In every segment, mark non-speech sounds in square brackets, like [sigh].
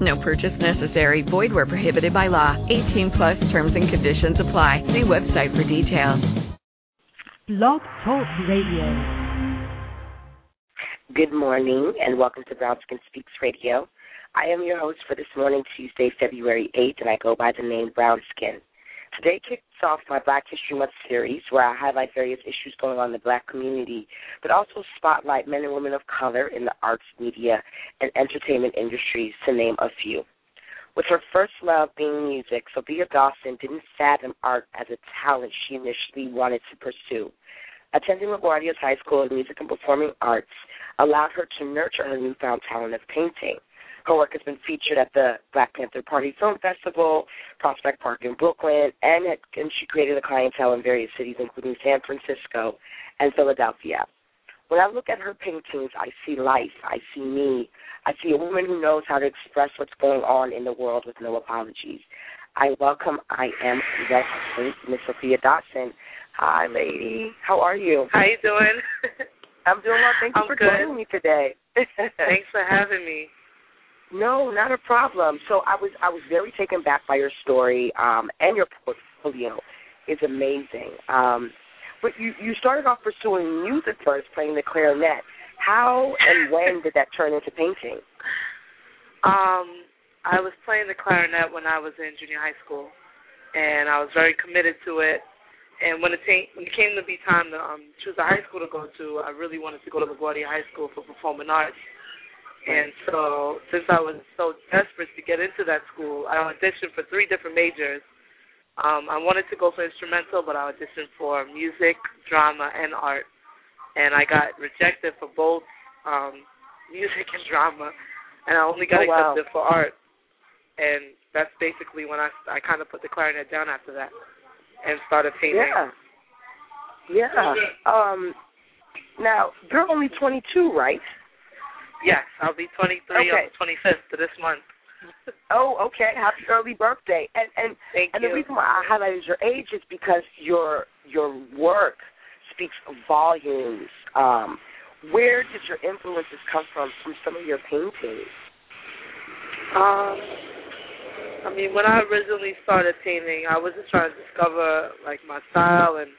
No purchase necessary. Void where prohibited by law. 18 plus terms and conditions apply. See website for details. Blog Talk Radio. Good morning and welcome to Brown Skin Speaks Radio. I am your host for this morning, Tuesday, February 8th, and I go by the name Brown Skin. Today kicks off my Black History Month series where I highlight various issues going on in the black community, but also spotlight men and women of color in the arts, media, and entertainment industries, to name a few. With her first love being music, Sophia Dawson didn't fathom art as a talent she initially wanted to pursue. Attending LaGuardia High School of Music and Performing Arts allowed her to nurture her newfound talent of painting. Her work has been featured at the Black Panther Party Film Festival, Prospect Park in Brooklyn, and, it, and she created a clientele in various cities, including San Francisco and Philadelphia. When I look at her paintings, I see life. I see me. I see a woman who knows how to express what's going on in the world with no apologies. I welcome I am West Miss Sophia Dawson. Hi, lady. How are you? How are you doing? I'm doing well. Thank you I'm for good. joining me today. [laughs] Thanks for having me. No, not a problem. So I was I was very taken back by your story, um, and your portfolio is amazing. Um, but you you started off pursuing music first, playing the clarinet. How and when did that turn into painting? Um, I was playing the clarinet when I was in junior high school, and I was very committed to it. And when it, ta- when it came to be time to um, choose a high school to go to, I really wanted to go to LaGuardia High School for performing arts. And so, since I was so desperate to get into that school, I auditioned for three different majors. Um, I wanted to go for instrumental, but I auditioned for music, drama, and art. And I got rejected for both um, [laughs] music and drama, and I only got Oh, wow. accepted for art. And that's basically when I I kind of put the clarinet down after that, and started painting. Yeah. Yeah. Um. Now you're only 22, right? Yes, I'll be 23 Okay. on the 25th of this month. [laughs] Oh, okay. Happy early birthday. And and Thank you. and you. the reason why I highlighted your age is because your your work speaks volumes. Um, where did your influences come from from some of your paintings? Um, I mean, when I originally started painting, I was just trying to discover like my style and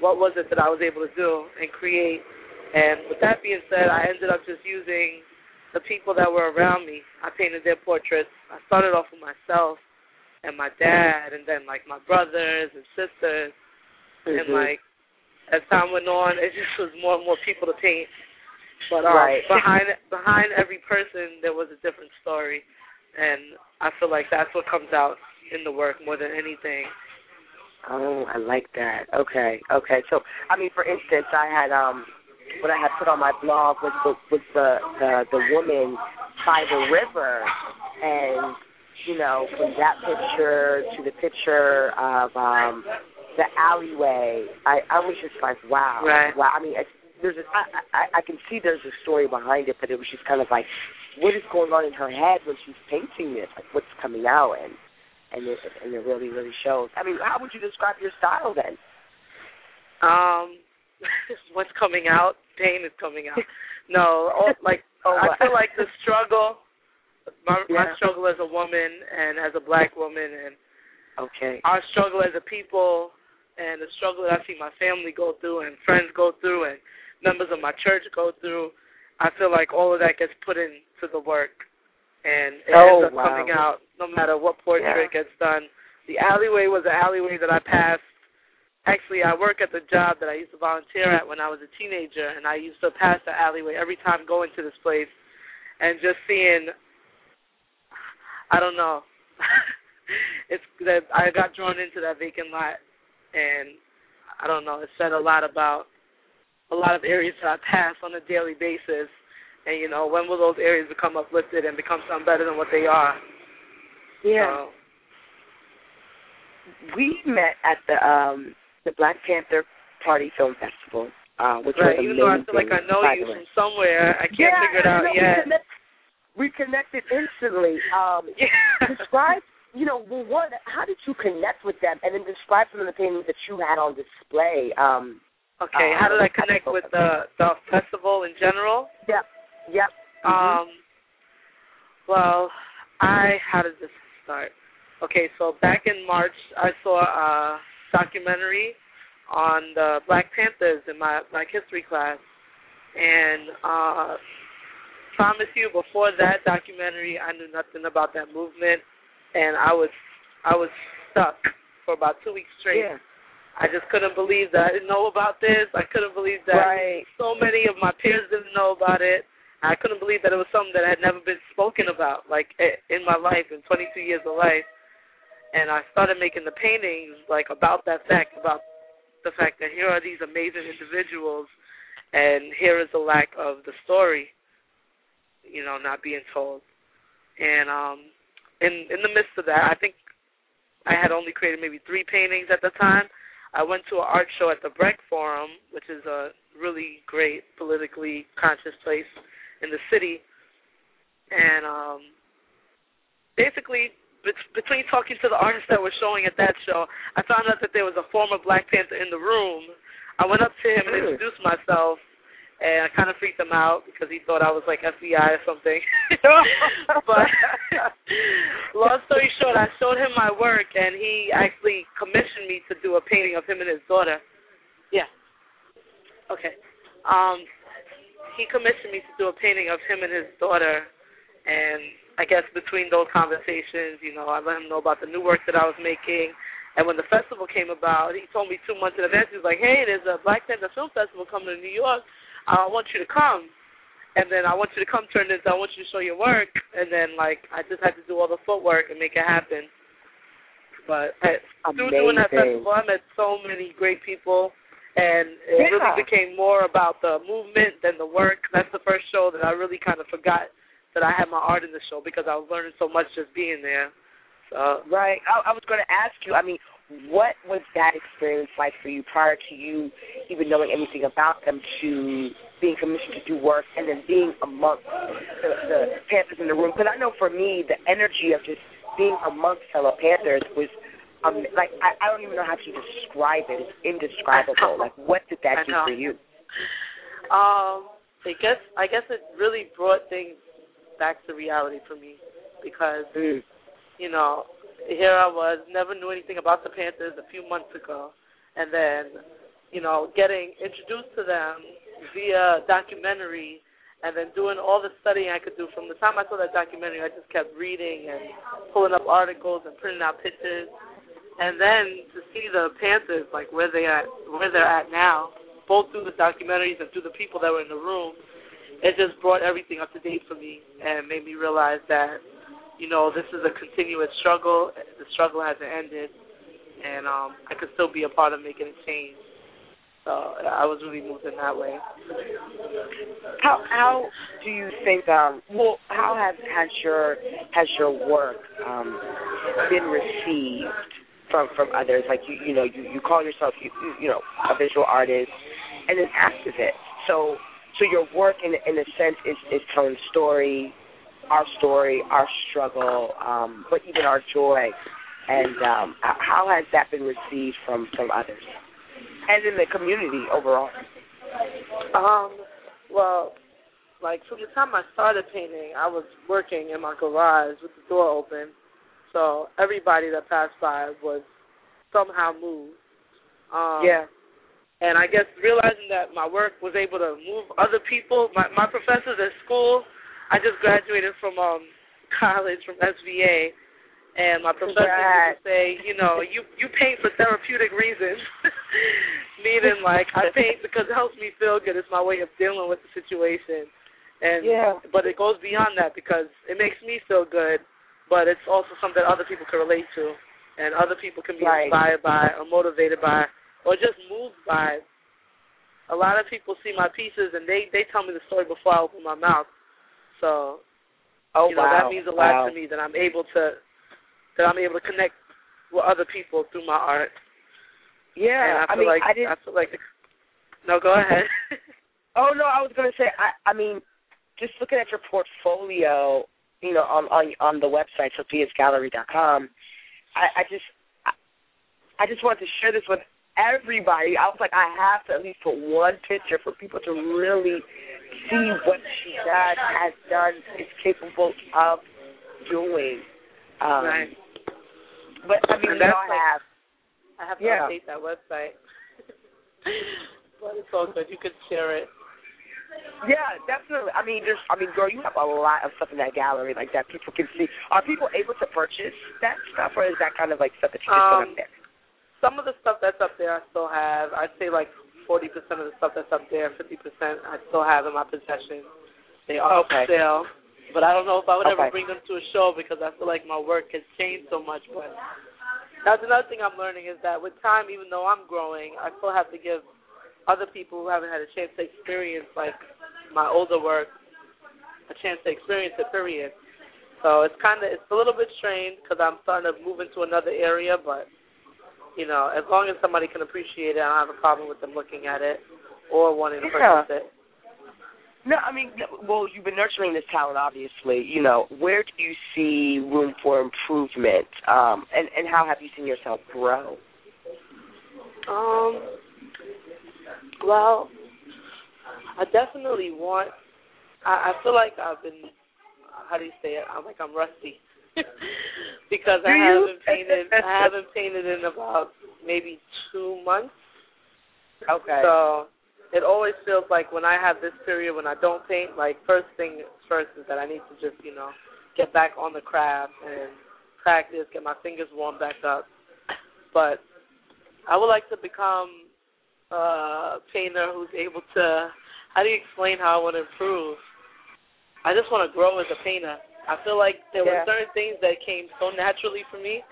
what was it that I was able to do and create. And with that being said, I ended up just using the people that were around me. I painted their portraits. I started off with myself and my dad, and then like my brothers and sisters, and Mhm. like as time went on, it just was more and more people to paint. But um, Right. behind behind every person, there was a different story, and I feel like that's what comes out in the work more than anything. Oh, I like that. Okay, okay. So, I mean, for instance, I had um, what I had put on my blog was the was the the, the woman by the river, and you know, from that picture to the picture of um the alleyway, I I was just like, wow, Right. wow. I mean, it's, there's a, I, I I can see there's a story behind it, but it was just kind of like, what is going on in her head when she's painting this? Like, what's coming out and and it and it really really shows. I mean, how would you describe your style then? Um, [laughs] what's coming out? Pain is coming out. No, all, like [laughs] Oh, I feel like the struggle, my my struggle as a woman and as a black woman, and Okay. our struggle as a people, and the struggle that I see my family go through, and friends go through, and members of my church go through. I feel like all of that gets put into the work, and it Oh, ends up wow. coming out no matter what portrait Yeah. gets done. The alleyway was an alleyway that I passed. Actually, I work at the job that I used to volunteer at when I was a teenager, and I used to pass the alleyway every time going to this place, and just seeing. I don't know. [laughs] it's that I got drawn into that vacant lot, and I don't know. It said a lot about a lot of areas that I pass on a daily basis, and you know when will those areas become uplifted and become something better than what they are? Yeah. So, we met at the um the Black Panther Party Film Festival, uh, which right. was Even though I feel like I know you from somewhere, I can't yeah, figure it out yet. We, connect, we connected instantly. Um, [laughs] yeah. describe, you know, well, what? How did you connect with them, and then describe some of the paintings that you had on display. Um, okay, uh, how did I connect with the the festival in general? Yep. Yep. Um. Well, I how did this start? Okay, so back in March, I saw a documentary on the Black Panthers in my Black History class, and uh, promise you, before that documentary, I knew nothing about that movement, and I was I was stuck for about two weeks straight. Yeah. I just couldn't believe that I didn't know about this. I couldn't believe that Right. so many of my peers didn't know about it. I couldn't believe that it was something that had never been spoken about, like in my life, in 22 years of life. And I started making the paintings like about that fact, about the fact that here are these amazing individuals, and here is the lack of the story, you know, not being told. And um, in in the midst of that, I think I had only created maybe three paintings at the time. I went to an art show at the Brecht Forum, which is a really great politically conscious place in the city, and um, basically between talking to the artists that were showing at that show, I found out that there was a former Black Panther in the room. I went up to him and introduced myself, and I kind of freaked him out because he thought I was like FBI or something. [laughs] but [laughs] long story short, I showed him my work, and he actually commissioned me to do a painting of him and his daughter. Yeah. Okay. Um, he commissioned me to do a painting of him and his daughter, and I guess between those conversations, you know, I let him know about the new work that I was making. And when the festival came about, he told me two months in advance. He was like, "Hey, there's a Black Panther Film Festival coming to New York. I want you to come." And then I want you to come turn this. I want you to show your work. And then like I just had to do all the footwork and make it happen. But I, through doing that festival, I met so many great people, and it Yeah. really became more about the movement than the work. That's the first show that I really kind of forgot that I had my art in the show because I was learning so much just being there. So Right. I, I was going to ask you. I mean, what was that experience like for you prior to you even knowing anything about them to being commissioned to do work and then being amongst the, the Panthers in the room? Because I know for me, the energy of just being amongst fellow Panthers was. Um, like I, I don't even know how to describe it. It's indescribable. Like what did that [laughs] do for you? Um, I guess I guess it really brought things back to reality for me because Mm. you know here I was never knew anything about the Panthers a few months ago, and then you know getting introduced to them via documentary, and then doing all the studying I could do from the time I saw that documentary. I just kept reading and pulling up articles and printing out pictures, and then to see the Panthers like where they at where they're at now, both through the documentaries and through the people that were in the room, it just brought everything up to date for me and made me realize that you know this is a continuous struggle. The struggle hasn't ended, and um, I could still be a part of making a change. So I was really moved in that way. How how do you think um well how has has your has your work um been received from from others like you you know you you call yourself you you, know a visual artist and an activist so so your work in in a sense is is telling story our story our struggle um but even our joy. And um how has that been received from from others? And in the community overall? Um, well, like from the time I started painting, I was working in my garage with the door open, so everybody that passed by was somehow moved. Um, yeah and I guess realizing that my work was able to move other people. My my professors at school, I just graduated from um [laughs] college from SVA, and my professors Congrats. used to say, you know, you you paint for therapeutic reasons, [laughs] meaning like I paint because it helps me feel good. It's my way of dealing with the situation, and Yeah. but it goes beyond that because it makes me feel good, but it's also something that other people can relate to, and other people can be Right. inspired by or motivated by or just moved by. A lot of people see my pieces and they they tell me the story before I open my mouth. So oh you know wow that means a lot wow. to me that I'm able to that I'm able to connect with other people through my art. Yeah, I I feel mean, like I didn't. feel like. No, go ahead. [laughs] Oh no, I was gonna say. I I mean, just looking at your portfolio, you know, on on on the website sophiasgallery.com, I I just I, I just wanted to share this with everybody. I was like, I have to at least put one picture for people to really see what she does, has done, is capable of doing. Um, right. But I mean, we all have. I have to Yeah. update that website. [laughs] but it's all good. You could share it. Yeah, definitely. I mean, there's. I mean, girl, you have a lot of stuff in that gallery like that people can see. Are people able to purchase that stuff, or is that kind of like stuff that you just put Um, up there? Some of the stuff that's up there I still have. I'd say like 40% of the stuff that's up there, 50% I still have in my possession. They are Okay. for sale. But I don't know if I would ever bring them to a show because I feel like my work has changed so much. But that's another thing I'm learning is that with time, even though I'm growing, I still have to give other people who haven't had a chance to experience like my older work a chance to experience it. Period. So it's kind of it's a little bit strange because I'm starting to move into another area, but you know, as long as somebody can appreciate it, I don't have a problem with them looking at it or wanting to Yeah. purchase it. No, I mean, well, you've been nurturing this talent, obviously. You know, where do you see room for improvement, um, and and how have you seen yourself grow? Um. Well, I definitely want. I, I feel like I've been. How do you say it? I'm like I'm rusty [laughs] because I you? haven't painted. I haven't painted in about maybe two months. Okay. So it always feels like when I have this period when I don't paint, like first thing first is that I need to just, you know, get back on the craft and practice, get my fingers warmed back up. But I would like to become a painter who's able to how do you explain how I want to improve? I just want to grow as a painter. I feel like there Yeah. were certain things that came so naturally for me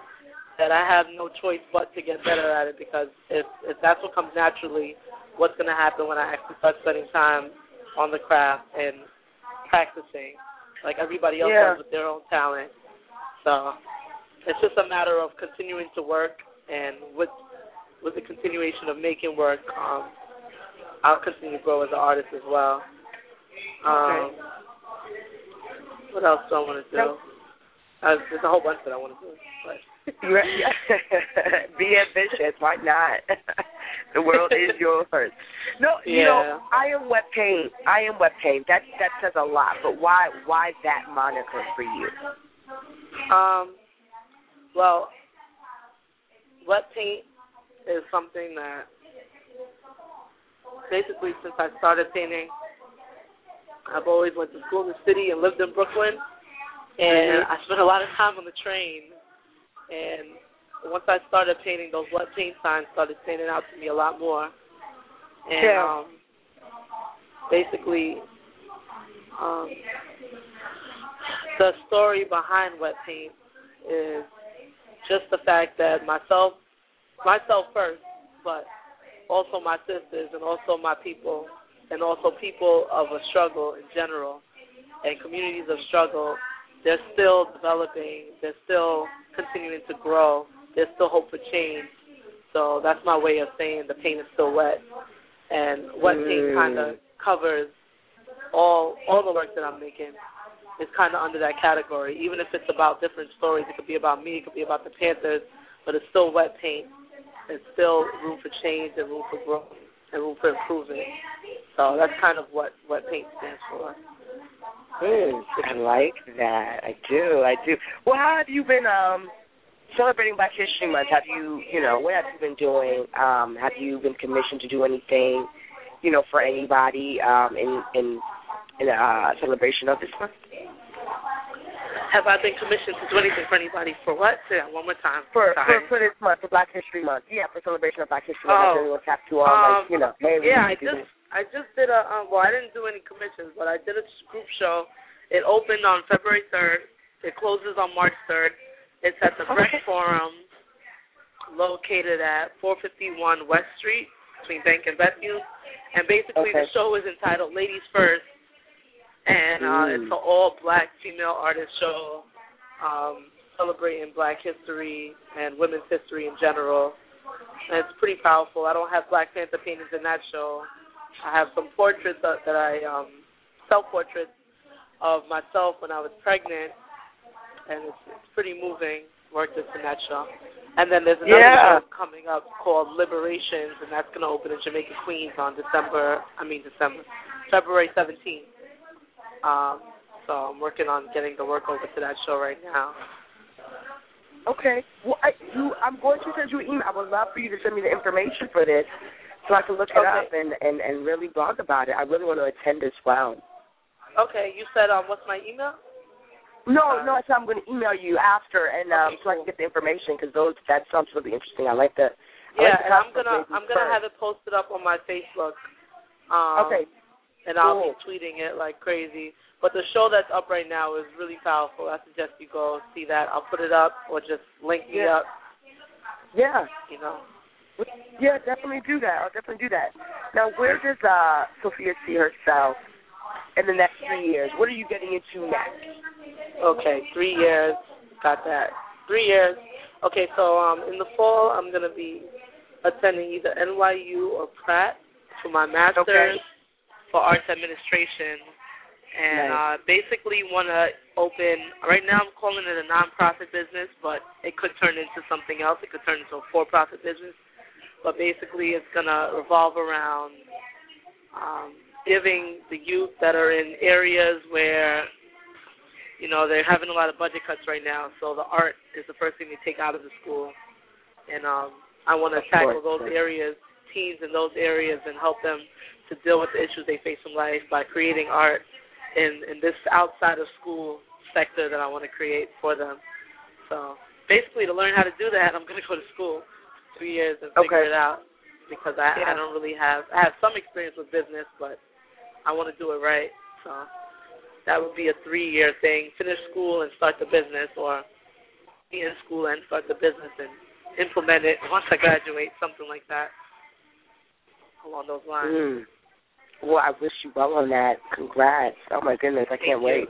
that I have no choice but to get better at it because if if that's what comes naturally, what's going to happen when I actually start spending time on the craft and practicing like everybody else Yeah. does with their own talent. So it's just a matter of continuing to work and with with the continuation of making work, um, I'll continue to grow as an artist as well. Um, What else do I want to do? No. Uh, there's a whole bunch that I want to do, but [laughs] [laughs] be ambitious. Why not? [laughs] the world is yours. No, you know, I am wet paint. I am wet paint. That that says a lot. But why why that moniker for you? Um, well, wet paint is something that basically since I started painting, I've always went to school in the city and lived in Brooklyn, and I spent a lot of time on the train. And once I started painting, those wet paint signs started standing out to me a lot more. And Yeah. um, basically, um, the story behind wet paint is just the fact that myself, myself first, but also my sisters and also my people, and also people of a struggle in general, and communities of struggle, they're still developing, they're still continuing to grow, there's still hope for change. So that's my way of saying the paint is still wet, and wet paint Mm. kind of covers all all the work that I'm making is kind of under that category. Even if it's about different stories, it could be about me, it could be about the Panthers, but it's still wet paint. It's still room for change and room for growth and improvement. So that's kind of what what paint stands for. Mm, I like that. I do. I do. Well, how have you been um celebrating Black History Month? Have you, you know, what have you been doing? Um, have you been commissioned to do anything, you know, for anybody um in in in uh celebration of this month? Have I been commissioned to do anything for anybody for what? Say that one more time. For Sorry. for for this month, for Black History Month. Yeah, for celebration of Black History Month. Oh. Have anyone tap you on Um, like, you know, hey, we yeah, I to just this. I just did a um, well, I didn't do any commissions, but I did a group show. It opened on February third. It closes on March third. It's at the Okay. Forum, located at 451 West Street between Bank and Bethune. And basically, the show is entitled "Ladies First, and uh, Mm. it's an all black female artist show, um, celebrating Black history and women's history in general. And it's pretty powerful. I don't have Black Panther paintings in that show. I have some portraits that, that I um, self portraits of myself when I was pregnant, and it's, it's pretty moving. Worked this in that show. And then there's another Yeah. show coming up called Liberations, and that's going to open in Jamaica, Queens on December, I mean December, February 17th. Um, so I'm working on getting the work over to that show right now. Okay. Well, I, you, I'm going to send you an email. I would love for you to send me the information for this so I can look it Okay. up and, and, and really blog about it. I really want to attend as well. Okay, you said um, what's my email? No, no, I said I'm going to email you after, and um, Okay, so I can get the information because those that sounds really interesting. I like the. I Yeah, like and I'm gonna I'm gonna first. have it posted up on my Facebook. Um, Okay. And I'll cool. be tweeting it like crazy. But the show that's up right now is really powerful. I suggest you go see that. I'll put it up or just link me Yeah. up. Yeah, You know. yeah, definitely do that. I'll definitely do that. Now, where does uh, Sophia see herself in the next three years? What are you getting into next? Okay, three years. Got that. Three years. Okay, so um, in the fall, I'm gonna be attending either NYU or Pratt for my master's Okay. For arts administration, and Nice. uh, basically want to open. Right now, I'm calling it a nonprofit business, but it could turn into something else. It could turn into a for-profit business. But basically, it's gonna revolve around um, giving the youth that are in areas where you know, they're having a lot of budget cuts right now, so the art is the first thing they take out of the school. And um I want to tackle course, those yeah. areas, teens in those areas and help them to deal with the issues they face in life by creating art in in this outside of school sector that I want to create for them. So, basically to learn how to do that, I'm going to go to school 2 years and figure Okay. it out because I Yeah. I don't really have I have some experience with business, but I want to do it right. So, that would be a three year thing. Finish school and start the business, or be in school and start the business and implement it once I graduate, something like that. Along those lines. Mm. Well, I wish you well on that. Congrats. Oh my goodness, I can't Thank you. wait.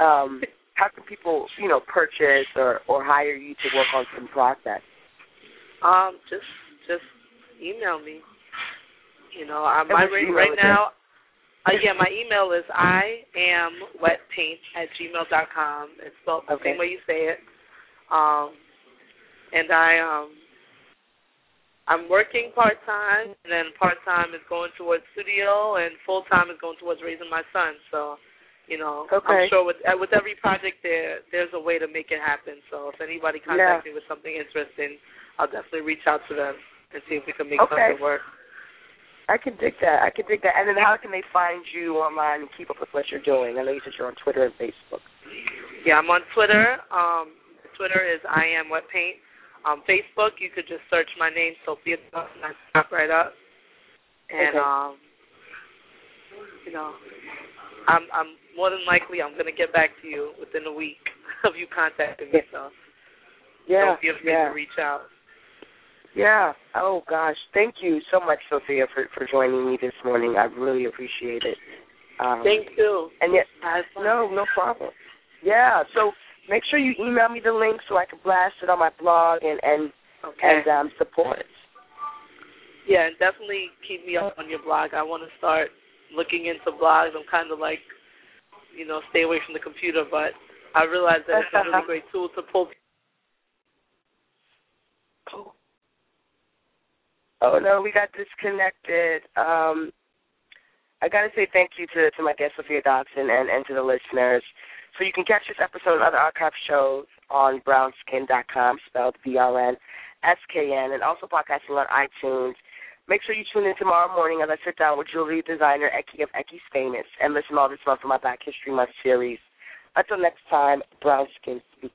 Um, [laughs] how can people, you know, purchase or or hire you to work on some process? Um, just just email me. You know, I, my rate right now. Uh, [laughs] yeah, my email is I am wetpaint at gmail dot com. It's spelled the Okay. same way you say it. Um, and I um, I'm working part time, and then part time is going towards studio, and full time is going towards raising my son. So, you know, Okay. I'm sure with uh, with every project there, there's a way to make it happen. So if anybody contacts me with something interesting, I'll definitely reach out to them and see if we can make Okay. something work. I can dig that. I can dig that. And then how can they find you online and keep up with what you're doing? I know you said you're on Twitter and Facebook. Yeah, I'm on Twitter. Um, Twitter is I am wet paint. Um, Facebook, you could just search my name, Sophia, and pop right up. And Okay. um, you know, I'm I'm more than likely I'm gonna get back to you within a week [laughs] of you contacting me. So Yeah, don't feel free yeah, to reach out. yeah. Oh gosh, thank you so much, Sophia, for for joining me this morning. I really appreciate it. Um, Thank you. And yet, no, no problem. Yeah. So make sure you email me the link so I can blast it on my blog and and Okay. and um, support. Yeah, and definitely keep me up on your blog. I want to start looking into blogs. I'm kind of like, you know, stay away from the computer, but I realize that it's a really [laughs] great tool to pull. Oh. Oh no, we got disconnected. Um, I gotta say thank you to to my guest Sophia Dawson and and to the listeners. So you can catch this episode and other archive shows on brownskin.com, spelled B R N S K N, and also podcasting on iTunes. Make sure you tune in tomorrow morning as I sit down with jewelry designer Eki of Eki's Famous and listen all this month for my Black History Month series. Until next time, Brown Skin speaks.